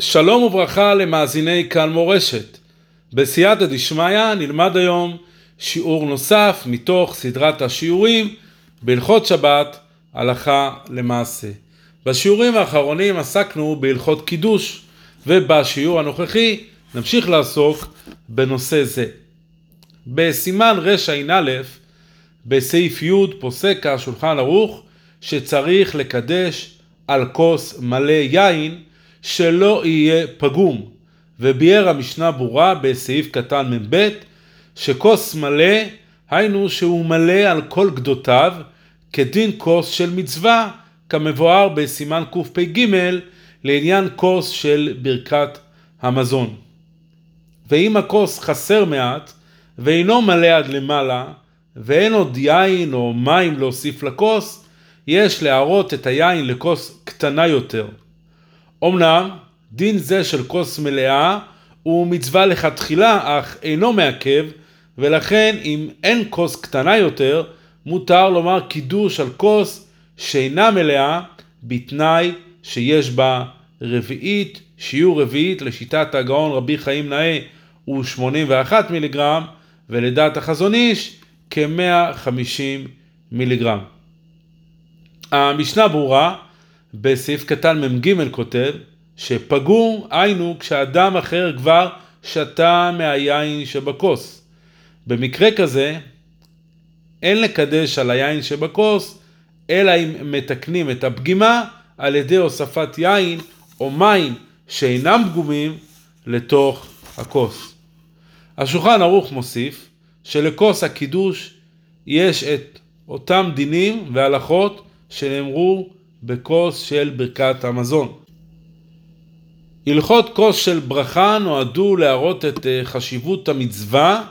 שלום וברכה למאזיני כאן מורשת. בסייעתא דשמיא נלמד היום שיעור נוסף מתוך סדרת השיעורים בהלכות שבת הלכה למעשה. בשיעורים האחרונים עסקנו בהלכות קידוש ובשיעור הנוכחי נמשיך לעסוק בנושא זה. בסימן רע"א בסעיף י' פוסק השולחן ערוך שצריך לקדש על כוס מלא יין שלא יהיה פגום, וביאר המשנה ברורה בסעיף קטן מ"ב שכוס מלא, היינו שהוא מלא על כל גדותיו, כדין כוס של מצווה, כמבואר בסימן קפ"ג לעניין כוס של ברכת המזון. ואם הכוס חסר מעט, ואינו מלא עד למעלה, ואין עוד יין או מים להוסיף לכוס, יש להראות את היין לכוס קטנה יותר. אמנם דין זה של כוס מלאה הוא מצווה לכתחילה אך אינו מעכב ולכן אם אין כוס קטנה יותר מותר לומר קידוש על כוס שאינה מלאה בתנאי שיש בה רביעית, שיעור רביעית לשיטת הגאון רבי חיים נאה הוא 81 מיליגרם ולדעת החזון איש כ-150 מיליגרם. המשנה ברורה בסעיף קטן מ"ג כותב שפגום היינו כשאדם אחר כבר שתה מהיין שבכוס. במקרה כזה אין לקדש על היין שבכוס אלא אם מתקנים את הפגימה על ידי הוספת יין או מים שאינם פגומים לתוך הכוס. השולחן ערוך מוסיף שלכוס הקידוש יש את אותם דינים והלכות שנאמרו בכוס של ברכת המזון. הלכות כוס של ברכה נועדו להראות את אה, חשיבות המצווה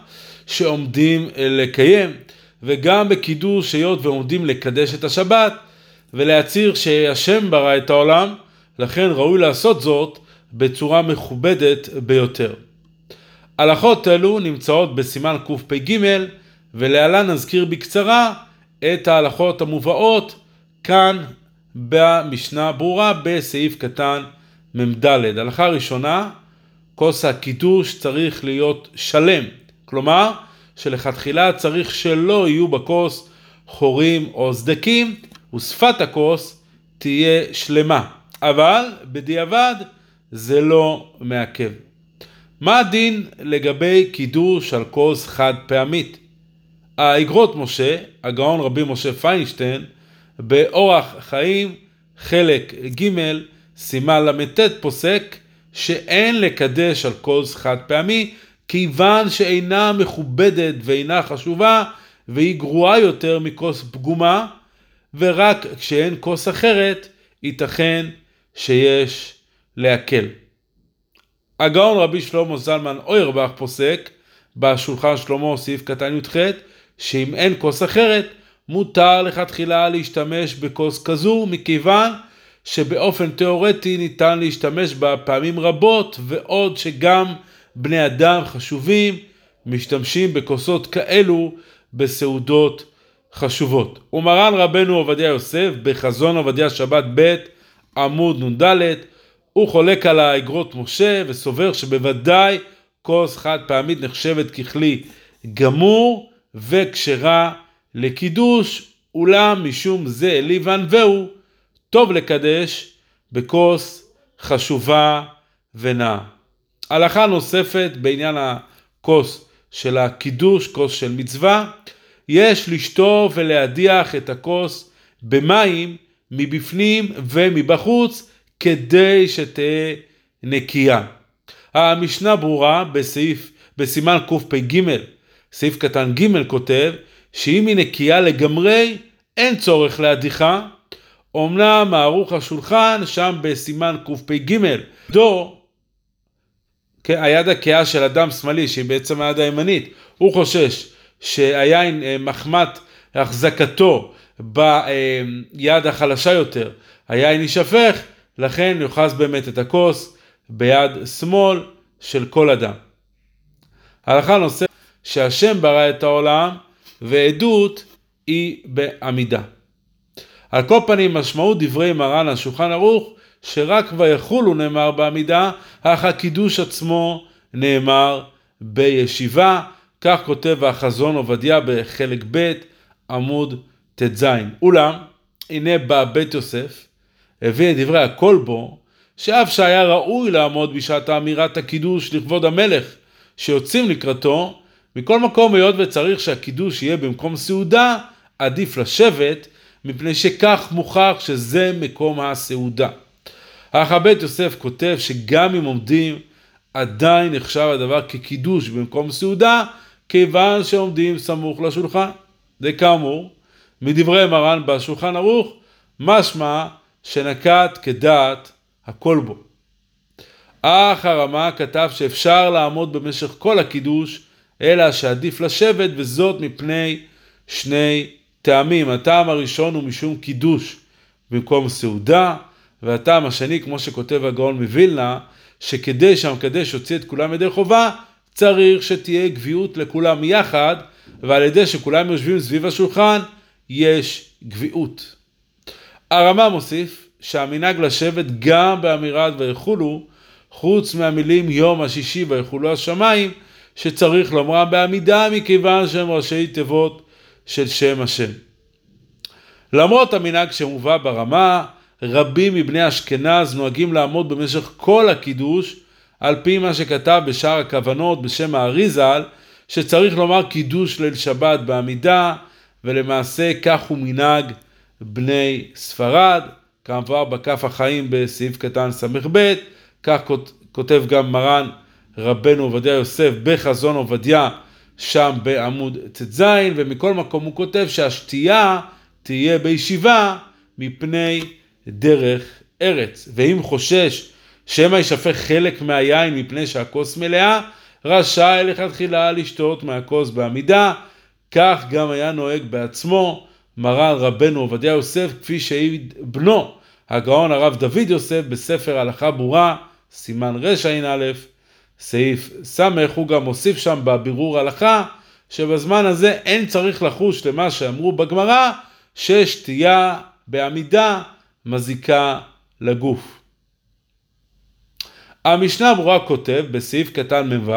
שעומדים אה, לקיים, וגם בקידוש היות ועומדים לקדש את השבת, ולהצהיר שהשם ברא את העולם, לכן ראוי לעשות זאת בצורה מכובדת ביותר. הלכות אלו נמצאות בסימן קפ"ג, ולהלן נזכיר בקצרה את ההלכות המובאות כאן במשנה ברורה בסעיף קטן מ"ד. הלכה ראשונה, כוס הקידוש צריך להיות שלם, כלומר שלכתחילה צריך שלא יהיו בכוס חורים או סדקים ושפת הכוס תהיה שלמה, אבל בדיעבד זה לא מעכב. מה הדין לגבי קידוש על כוס חד פעמית? האגרות משה, הגאון רבי משה פיינשטיין, באורח חיים, חלק ג', סימן ל"ט פוסק שאין לקדש על כוס חד פעמי, כיוון שאינה מכובדת ואינה חשובה, והיא גרועה יותר מכוס פגומה, ורק כשאין כוס אחרת, ייתכן שיש להקל. הגאון רבי שלמה זלמן אוירבך פוסק, בשולחן שלמה סעיף קטן י"ח, שאם אין כוס אחרת, מותר לכתחילה להשתמש בכוס כזו, מכיוון שבאופן תיאורטי ניתן להשתמש בה פעמים רבות, ועוד שגם בני אדם חשובים משתמשים בכוסות כאלו בסעודות חשובות. ומרן רבנו עובדיה יוסף בחזון עובדיה שבת ב' עמוד נ"ד הוא חולק על האגרות משה וסובר שבוודאי כוס חד פעמית נחשבת ככלי גמור וכשרה לקידוש, אולם משום זה ליבן והוא טוב לקדש בכוס חשובה ונאה. הלכה נוספת בעניין הכוס של הקידוש, כוס של מצווה, יש לשטוף ולהדיח את הכוס במים מבפנים ומבחוץ כדי שתהא נקייה. המשנה ברורה בסעיף, בסימן קפ"ג, סעיף קטן ג' כותב שאם היא נקייה לגמרי, אין צורך להדיחה. אמנם ערוך השולחן, שם בסימן קפ"ג, דו, היד הכהה של אדם שמאלי, שהיא בעצם היד הימנית, הוא חושש שהיין אה, מחמת החזקתו ביד החלשה יותר, היין יישפך, לכן יוחז באמת את הכוס ביד שמאל של כל אדם. הלכה נוספת, שהשם ברא את העולם, ועדות היא בעמידה. על כל פנים משמעות דברי מרן השולחן ערוך שרק ויחולו נאמר בעמידה, אך הקידוש עצמו נאמר בישיבה. כך כותב החזון עובדיה בחלק ב' עמוד ט"ז. אולם, הנה בא בית יוסף, הביא את דברי הכל בו, שאף שהיה ראוי לעמוד בשעת אמירת הקידוש לכבוד המלך שיוצאים לקראתו, מכל מקום היות וצריך שהקידוש יהיה במקום סעודה, עדיף לשבת, מפני שכך מוכח שזה מקום הסעודה. אך הבית יוסף כותב שגם אם עומדים, עדיין נחשב הדבר כקידוש במקום סעודה, כיוון שעומדים סמוך לשולחן. וכאמור, מדברי מרן בשולחן ערוך, משמע שנקט כדעת הכל בו. אך הרמה כתב שאפשר לעמוד במשך כל הקידוש, אלא שעדיף לשבת, וזאת מפני שני טעמים. הטעם הראשון הוא משום קידוש במקום סעודה, והטעם השני, כמו שכותב הגאון מווילנה, שכדי שהמקדש יוציא את כולם ידי חובה, צריך שתהיה גביעות לכולם יחד, ועל ידי שכולם יושבים סביב השולחן, יש גביעות. הרמה מוסיף שהמנהג לשבת גם באמירת ויחולו, חוץ מהמילים יום השישי ויחולו השמיים, שצריך לומרם בעמידה מכיוון שהם ראשי תיבות של שם השם. למרות המנהג שמובא ברמה, רבים מבני אשכנז נוהגים לעמוד במשך כל הקידוש על פי מה שכתב בשאר הכוונות בשם האריזל, שצריך לומר קידוש ליל שבת בעמידה, ולמעשה כך הוא מנהג בני ספרד, כמובן בכף החיים בסעיף קטן ס"ב, כך כותב גם מרן רבנו עובדיה יוסף בחזון עובדיה שם בעמוד ט"ז, ומכל מקום הוא כותב שהשתייה תהיה בישיבה מפני דרך ארץ. ואם חושש שמא יישפך חלק מהיין מפני שהכוס מלאה, רשאי לכתחילה לשתות מהכוס בעמידה, כך גם היה נוהג בעצמו מרן רבנו עובדיה יוסף, כפי שהעיד בנו, הגאון הרב דוד יוסף, בספר הלכה ברורה, סימן רע"א, סעיף ס', הוא גם מוסיף שם בבירור הלכה, שבזמן הזה אין צריך לחוש למה שאמרו בגמרא, ששתייה בעמידה מזיקה לגוף. המשנה ברורה כותב בסעיף קטן מ"ו,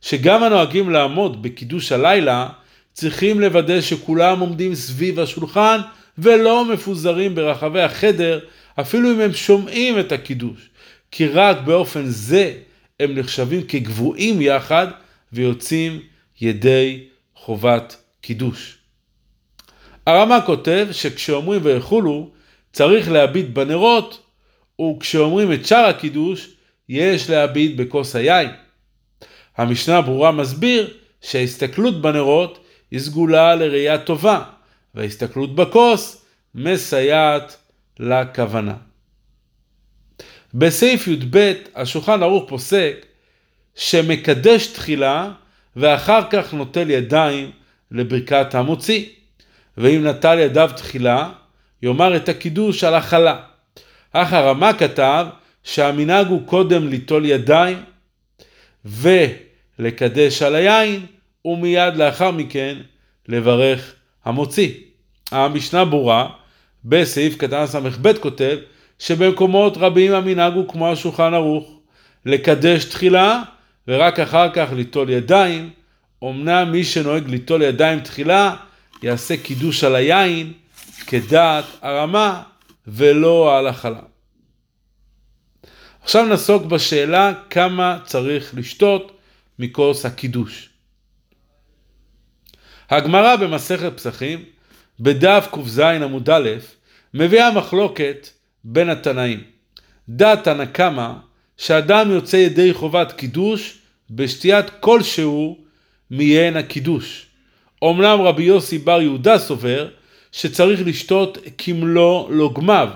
שגם הנוהגים לעמוד בקידוש הלילה, צריכים לוודא שכולם עומדים סביב השולחן ולא מפוזרים ברחבי החדר, אפילו אם הם שומעים את הקידוש, כי רק באופן זה הם נחשבים כגבוהים יחד ויוצאים ידי חובת קידוש. הרמ"א כותב שכשאומרים ויחולו, צריך להביט בנרות, וכשאומרים את שאר הקידוש, יש להביט בכוס היין. המשנה ברורה מסביר שההסתכלות בנרות היא סגולה לראייה טובה, וההסתכלות בכוס מסייעת לכוונה. בסעיף י"ב השולחן ערוך פוסק שמקדש תחילה ואחר כך נוטל ידיים לברכת המוציא. ואם נטל ידיו תחילה, יאמר את הקידוש על החלה. אך הרמ"א כתב שהמנהג הוא קודם ליטול ידיים ולקדש על היין, ומיד לאחר מכן לברך המוציא. המשנה ברורה בסעיף קטן ס"ב כותב שבמקומות רבים המנהג הוא כמו השולחן ערוך, לקדש תחילה ורק אחר כך ליטול ידיים. אמנם מי שנוהג ליטול ידיים תחילה יעשה קידוש על היין כדעת הרמה ולא על החלה. עכשיו נעסוק בשאלה כמה צריך לשתות מכוס הקידוש. הגמרא במסכת פסחים, בדף ק"ז עמוד א', מביאה מחלוקת בין התנאים. דעת תנא קמא שאדם יוצא ידי חובת קידוש בשתיית כלשהו מיין הקידוש. אמנם רבי יוסי בר יהודה סובר שצריך לשתות כמלוא לוגמיו,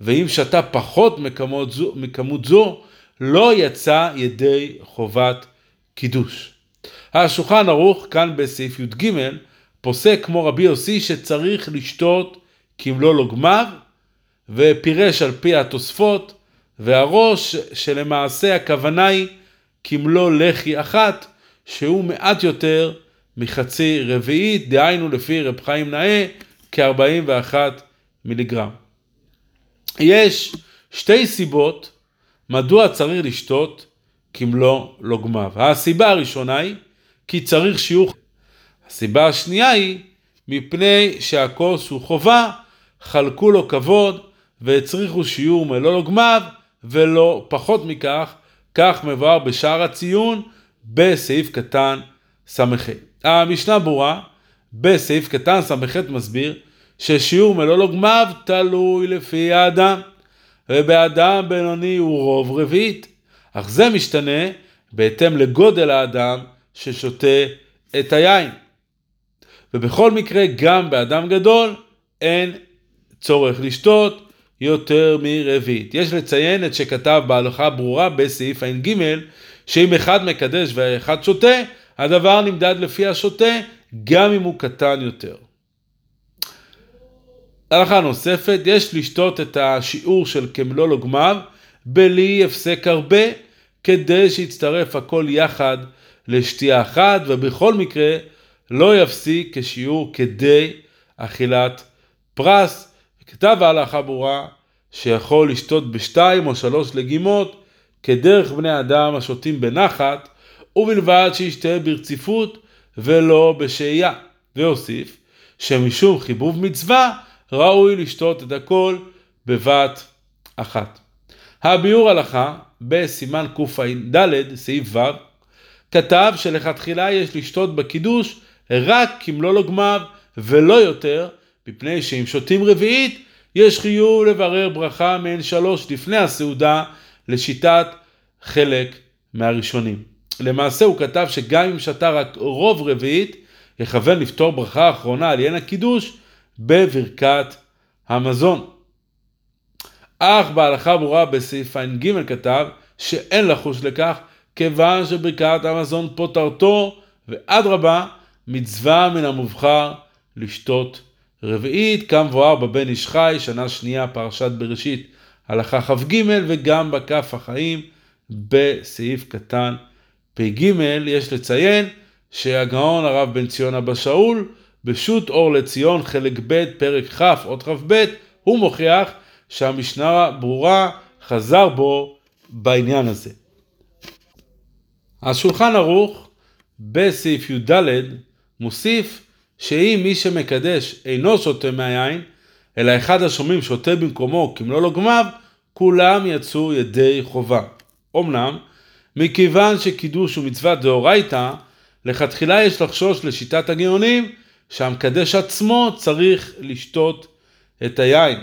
ואם שתה פחות מכמות זו, מכמות זו, לא יצא ידי חובת קידוש. השולחן ערוך כאן בסעיף י"ג פוסק כמו רבי יוסי שצריך לשתות כמלוא לוגמיו ופירש על פי התוספות והראש שלמעשה הכוונה היא כמלוא לחי אחת שהוא מעט יותר מחצי רביעית, דהיינו לפי רב חיים נאה כ-41 מיליגרם. יש שתי סיבות מדוע צריך לשתות כמלוא לוגמיו. הסיבה הראשונה היא כי צריך שיעור. הסיבה השנייה היא מפני שהכוס הוא חובה, חלקו לו כבוד והצריכו שיעור מלוא לוגמיו ולא פחות מכך, כך מבואר בשער הציון בסעיף קטן ס"ח. המשנה ברורה בסעיף קטן ס"ח מסביר ששיעור מלוא לוגמיו תלוי לפי האדם, ובאדם בינוני הוא רוב רביעית, אך זה משתנה בהתאם לגודל האדם ששותה את היין. ובכל מקרה, גם באדם גדול אין צורך לשתות יותר מרביעית. יש לציין את שכתב בהלכה ברורה בסעיף ע"ג, שאם אחד מקדש ואחד שותה, הדבר נמדד לפי השותה, גם אם הוא קטן יותר. הלכה נוספת, יש לשתות את השיעור של כמלוא לוגמיו בלי הפסק הרבה, כדי שיצטרף הכל יחד לשתייה אחת, ובכל מקרה לא יפסיק כשיעור כדי אכילת פרס. כתב ההלכה ברורה שיכול לשתות בשתיים או שלוש לגימות כדרך בני אדם השותים בנחת, ובלבד שישתה ברציפות ולא בשהייה. והוסיף שמשום חיבוב מצווה ראוי לשתות את הכל בבת אחת. הביאור הלכה בסימן קע"ד, סעיף ו', כתב שלכתחילה יש לשתות בקידוש רק כמלוא לוגמיו ולא יותר, מפני שאם שותים רביעית, יש חיוב לברר ברכה מעין שלוש לפני הסעודה לשיטת חלק מהראשונים. למעשה הוא כתב שגם אם שתה רק רוב רביעית, יכוון לפתור ברכה אחרונה על עניין הקידוש בברכת המזון. אך בהלכה ברורה בסעיף ע"ג כתב שאין לחוש לכך כיוון שברכת המזון פוטרתו ואדרבה מצווה מן המובחר לשתות רביעית כמבואר בבן איש חי שנה שנייה פרשת בראשית הלכה כ"ג וגם בכף החיים בסעיף קטן פ"ג יש לציין שהגאון הרב בן ציון אבא שאול בשו"ת אור לציון חלק ב' פרק כ' אות כ"ב הוא מוכיח שהמשנה ברורה חזר בו בעניין הזה. השולחן ערוך בסעיף י"ד מוסיף שאם מי שמקדש אינו שותה מהיין, אלא אחד השומעים שותה במקומו כמלוא לוגמיו, כולם יצאו ידי חובה. אמנם, מכיוון שקידוש הוא מצוות דאורייתא, לכתחילה יש לחשוש לשיטת הגאונים שהמקדש עצמו צריך לשתות את היין.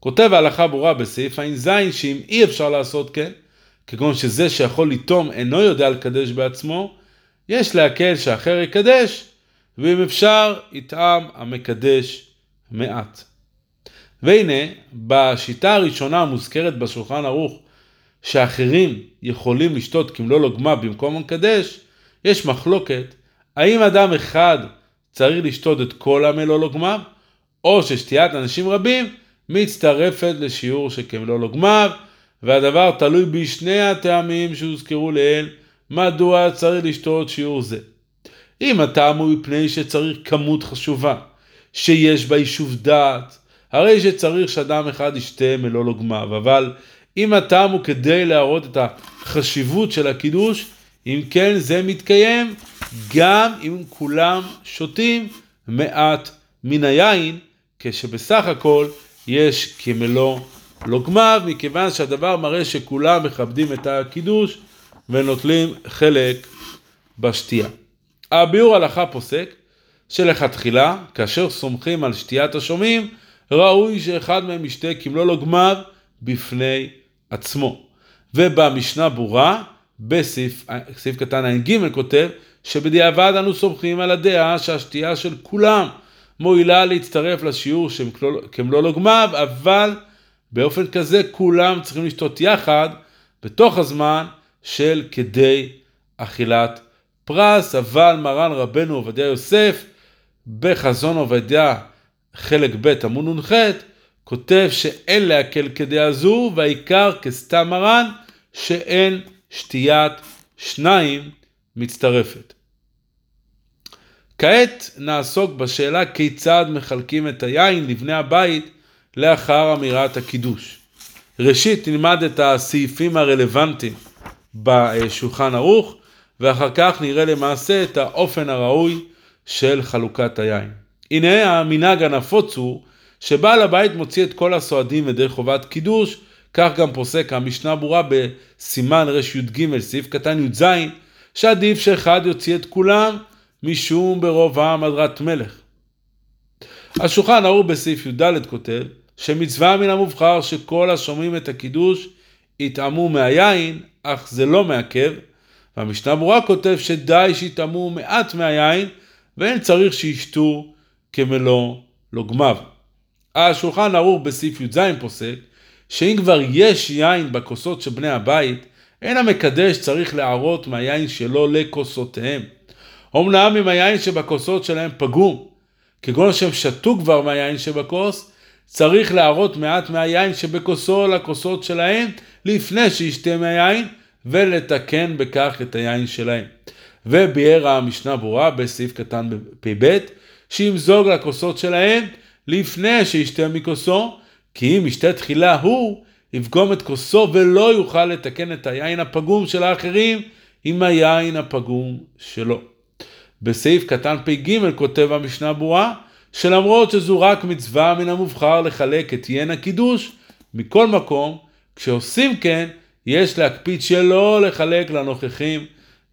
כותב ההלכה ברורה בסעיף ע"ז שאם אי אפשר לעשות כן, כגון שזה שיכול לטום אינו יודע לקדש בעצמו, יש להקל שאחר יקדש, ואם אפשר יטעם המקדש מעט. והנה, בשיטה הראשונה המוזכרת בשולחן ערוך, שאחרים יכולים לשתות כמלוא לוגמה במקום המקדש, יש מחלוקת האם אדם אחד צריך לשתות את כל המלוא לוגמיו, או ששתיית אנשים רבים מצטרפת לשיעור שכמלוא לוגמיו, והדבר תלוי בשני הטעמים שהוזכרו לעיל, מדוע צריך לשתות שיעור זה. אם הטעם הוא מפני שצריך כמות חשובה, שיש בה יישוב דעת, הרי שצריך שאדם אחד ישתה מלוא לוגמיו, אבל אם הטעם הוא כדי להראות את החשיבות של הקידוש, אם כן זה מתקיים גם אם כולם שותים מעט מן היין, כשבסך הכל יש כמלוא לוגמיו, מכיוון שהדבר מראה שכולם מכבדים את הקידוש ונוטלים חלק בשתייה. הביאור הלכה פוסק שלכתחילה, כאשר סומכים על שתיית השומעים, ראוי שאחד מהם ישתה כמלוא לוגמיו בפני עצמו. ובמשנה ברורה, בסעיף קטן ע"ג כותב שבדיעבד אנו סומכים על הדעה שהשתייה של כולם מועילה להצטרף לשיעור כמלוא לוגמיו, אבל באופן כזה כולם צריכים לשתות יחד בתוך הזמן של כדי אכילת פרס, אבל מרן רבנו עובדיה יוסף בחזון עובדיה חלק ב' עמוד נ"ח כותב שאין להקל כדעה זו והעיקר כסתם מרן שאין שתיית שניים מצטרפת. כעת נעסוק בשאלה כיצד מחלקים את היין לבני הבית לאחר אמירת הקידוש. ראשית נלמד את הסעיפים הרלוונטיים בשולחן ערוך, ואחר כך נראה למעשה את האופן הראוי של חלוקת היין. הנה המנהג הנפוץ הוא שבעל הבית מוציא את כל הסועדים ידי חובת קידוש, כך גם פוסק המשנה ברורה בסימן רי"ג סעיף קטן י"ז, שעדיף שאחד יוציא את כולם משום ברוב העם הדרת מלך. השולחן ערוך בסעיף י"ד כותב שמצווה מן המובחר שכל השומעים את הקידוש יטעמו מהיין, אך זה לא מעכב, והמשנה ברורה כותב שדי שיטעמו מעט מהיין ואין צריך שישתו כמלוא לוגמיו. השולחן ערוך בסעיף י"ז פוסק שאם כבר יש יין בכוסות של בני הבית, אין המקדש צריך להערות מהיין שלו לכוסותיהם. אמנם אם היין שבכוסות שלהם פגום, כגון שהם שתו כבר מהיין שבכוס, צריך להראות מעט מהיין שבכוסו לכוסות שלהם לפני שישתה מהיין ולתקן בכך את היין שלהם. וביאר המשנה ברורה בסעיף קטן פ"ב שימזוג לכוסות שלהם לפני שישתה מכוסו כי אם ישתה תחילה הוא יפגום את כוסו ולא יוכל לתקן את היין הפגום של האחרים עם היין הפגום שלו. בסעיף קטן פ"ג כותב המשנה ברורה שלמרות שזו רק מצווה מן המובחר לחלק את יין הקידוש, מכל מקום, כשעושים כן, יש להקפיד שלא לחלק לנוכחים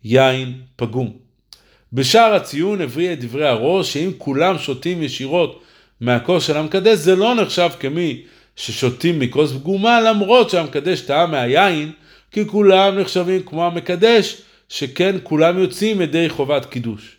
יין פגום. בשער הציון הבריא את דברי הראש שאם כולם שותים ישירות מהכוס של המקדש זה לא נחשב כמי ששותים מכוס פגומה למרות שהמקדש טעה מהיין כי כולם נחשבים כמו המקדש שכן כולם יוצאים ידי חובת קידוש.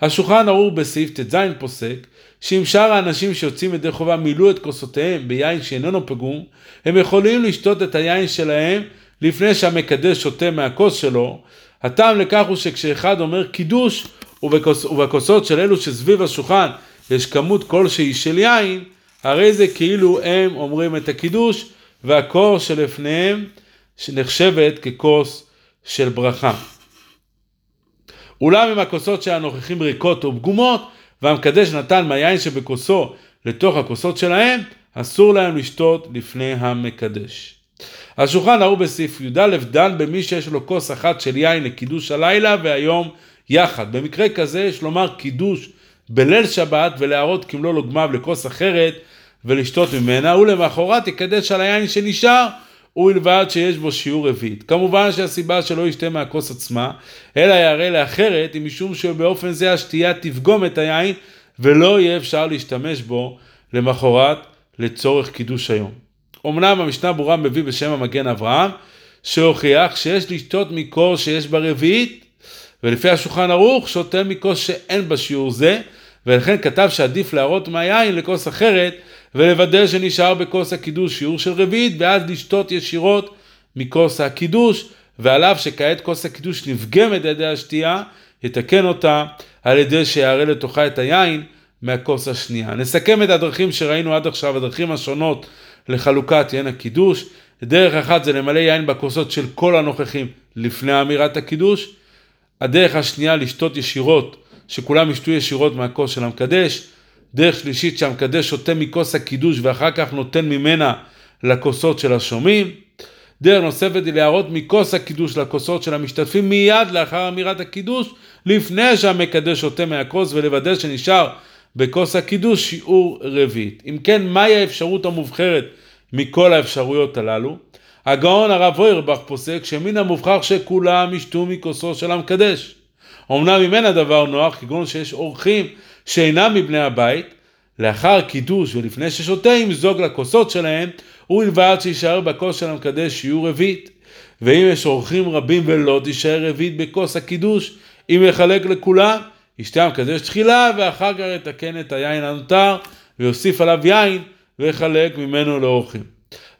השולחן ערוך בסעיף ט"ז פוסק שאם שאר האנשים שיוצאים ידי חובה מילאו את כוסותיהם ביין שאיננו פגום, הם יכולים לשתות את היין שלהם לפני שהמקדש שותה מהכוס שלו. הטעם לכך הוא שכשאחד אומר קידוש ובכוס, ובכוסות של אלו שסביב השולחן יש כמות כלשהי של יין, הרי זה כאילו הם אומרים את הקידוש והקור שלפניהם נחשבת ככוס של ברכה. אולם אם הכוסות של הנוכחים ריקות או פגומות, והמקדש נתן מהיין שבכוסו לתוך הכוסות שלהם, אסור להם לשתות לפני המקדש. השולחן ההוא בסעיף י"א דן במי שיש לו כוס אחת של יין לקידוש הלילה והיום יחד. במקרה כזה יש לומר קידוש בליל שבת ולהראות כמלוא לוגמיו לכוס אחרת ולשתות ממנה, ולמחרת יקדש על היין שנשאר ובלבד שיש בו שיעור רביעית. כמובן שהסיבה שלא ישתה מהכוס עצמה, אלא יראה לאחרת, היא משום שבאופן זה השתייה תפגום את היין, ולא יהיה אפשר להשתמש בו למחרת לצורך קידוש היום. אמנם המשנה ברורה מביא בשם המגן אברהם, שהוכיח שיש לשתות מכוס שיש בה רביעית, ולפי השולחן ערוך שותה מכוס שאין בה שיעור זה, ולכן כתב שעדיף להראות מהיין לכוס אחרת, ולוודא שנשאר בכוס הקידוש שיעור של רביעית, ואז לשתות ישירות מכוס הקידוש, ועל אף שכעת כוס הקידוש נפגמת על ידי השתייה, יתקן אותה על ידי שיערה לתוכה את היין מהכוס השנייה. נסכם את הדרכים שראינו עד עכשיו, הדרכים השונות לחלוקת יין הקידוש. דרך אחת זה למלא יין בכוסות של כל הנוכחים לפני אמירת הקידוש. הדרך השנייה לשתות ישירות, שכולם ישתו ישירות מהכוס של המקדש. דרך שלישית שהמקדש שותה מכוס הקידוש ואחר כך נותן ממנה לכוסות של השומעים. דרך נוספת היא להראות מכוס הקידוש לכוסות של המשתתפים מיד לאחר אמירת הקידוש, לפני שהמקדש שותה מהכוס ולוודא שנשאר בכוס הקידוש שיעור רביעית. אם כן, מהי האפשרות המובחרת מכל האפשרויות הללו? הגאון הרב אוירבך פוסק שמן המובחר שכולם ישתו מכוסו של המקדש. אמנם אם אין הדבר נוח, כגון שיש אורחים שאינם מבני הבית, לאחר קידוש ולפני ששותה ימזוג לכוסות שלהם, ובלבד שיישאר בכוס של המקדש שיעור רביעית. ואם יש אורחים רבים ולא תישאר רביעית בכוס הקידוש, אם יחלק לכולם, ישתה המקדש תחילה, ואחר כך יתקן את היין הנותר, ויוסיף עליו יין, ויחלק ממנו לאורחים.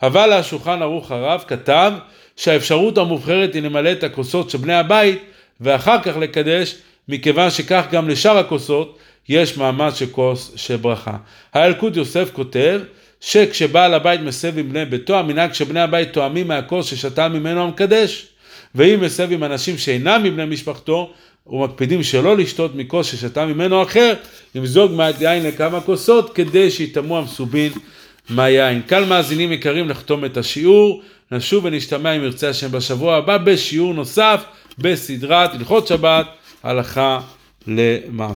אבל השולחן ערוך הרב כתב שהאפשרות המובחרת היא למלא את הכוסות של בני הבית, ואחר כך לקדש, מכיוון שכך גם לשאר הכוסות יש מעמד של כוס של ברכה. האלקוט יוסף כותב שכשבעל הבית מסב עם בני ביתו, המנהג שבני הבית תואמים מהכוס ששתה ממנו המקדש. ואם מסב עם אנשים שאינם מבני משפחתו, ומקפידים שלא לשתות מכוס ששתה ממנו אחר, ימזוג מעט יין לכמה כוסות כדי שיטמאו המסובין מה יין. קל מאזינים יקרים לחתום את השיעור, נשוב ונשתמע אם ירצה השם בשבוע הבא בשיעור נוסף בסדרת הלכות שבת, הלכה למעשה.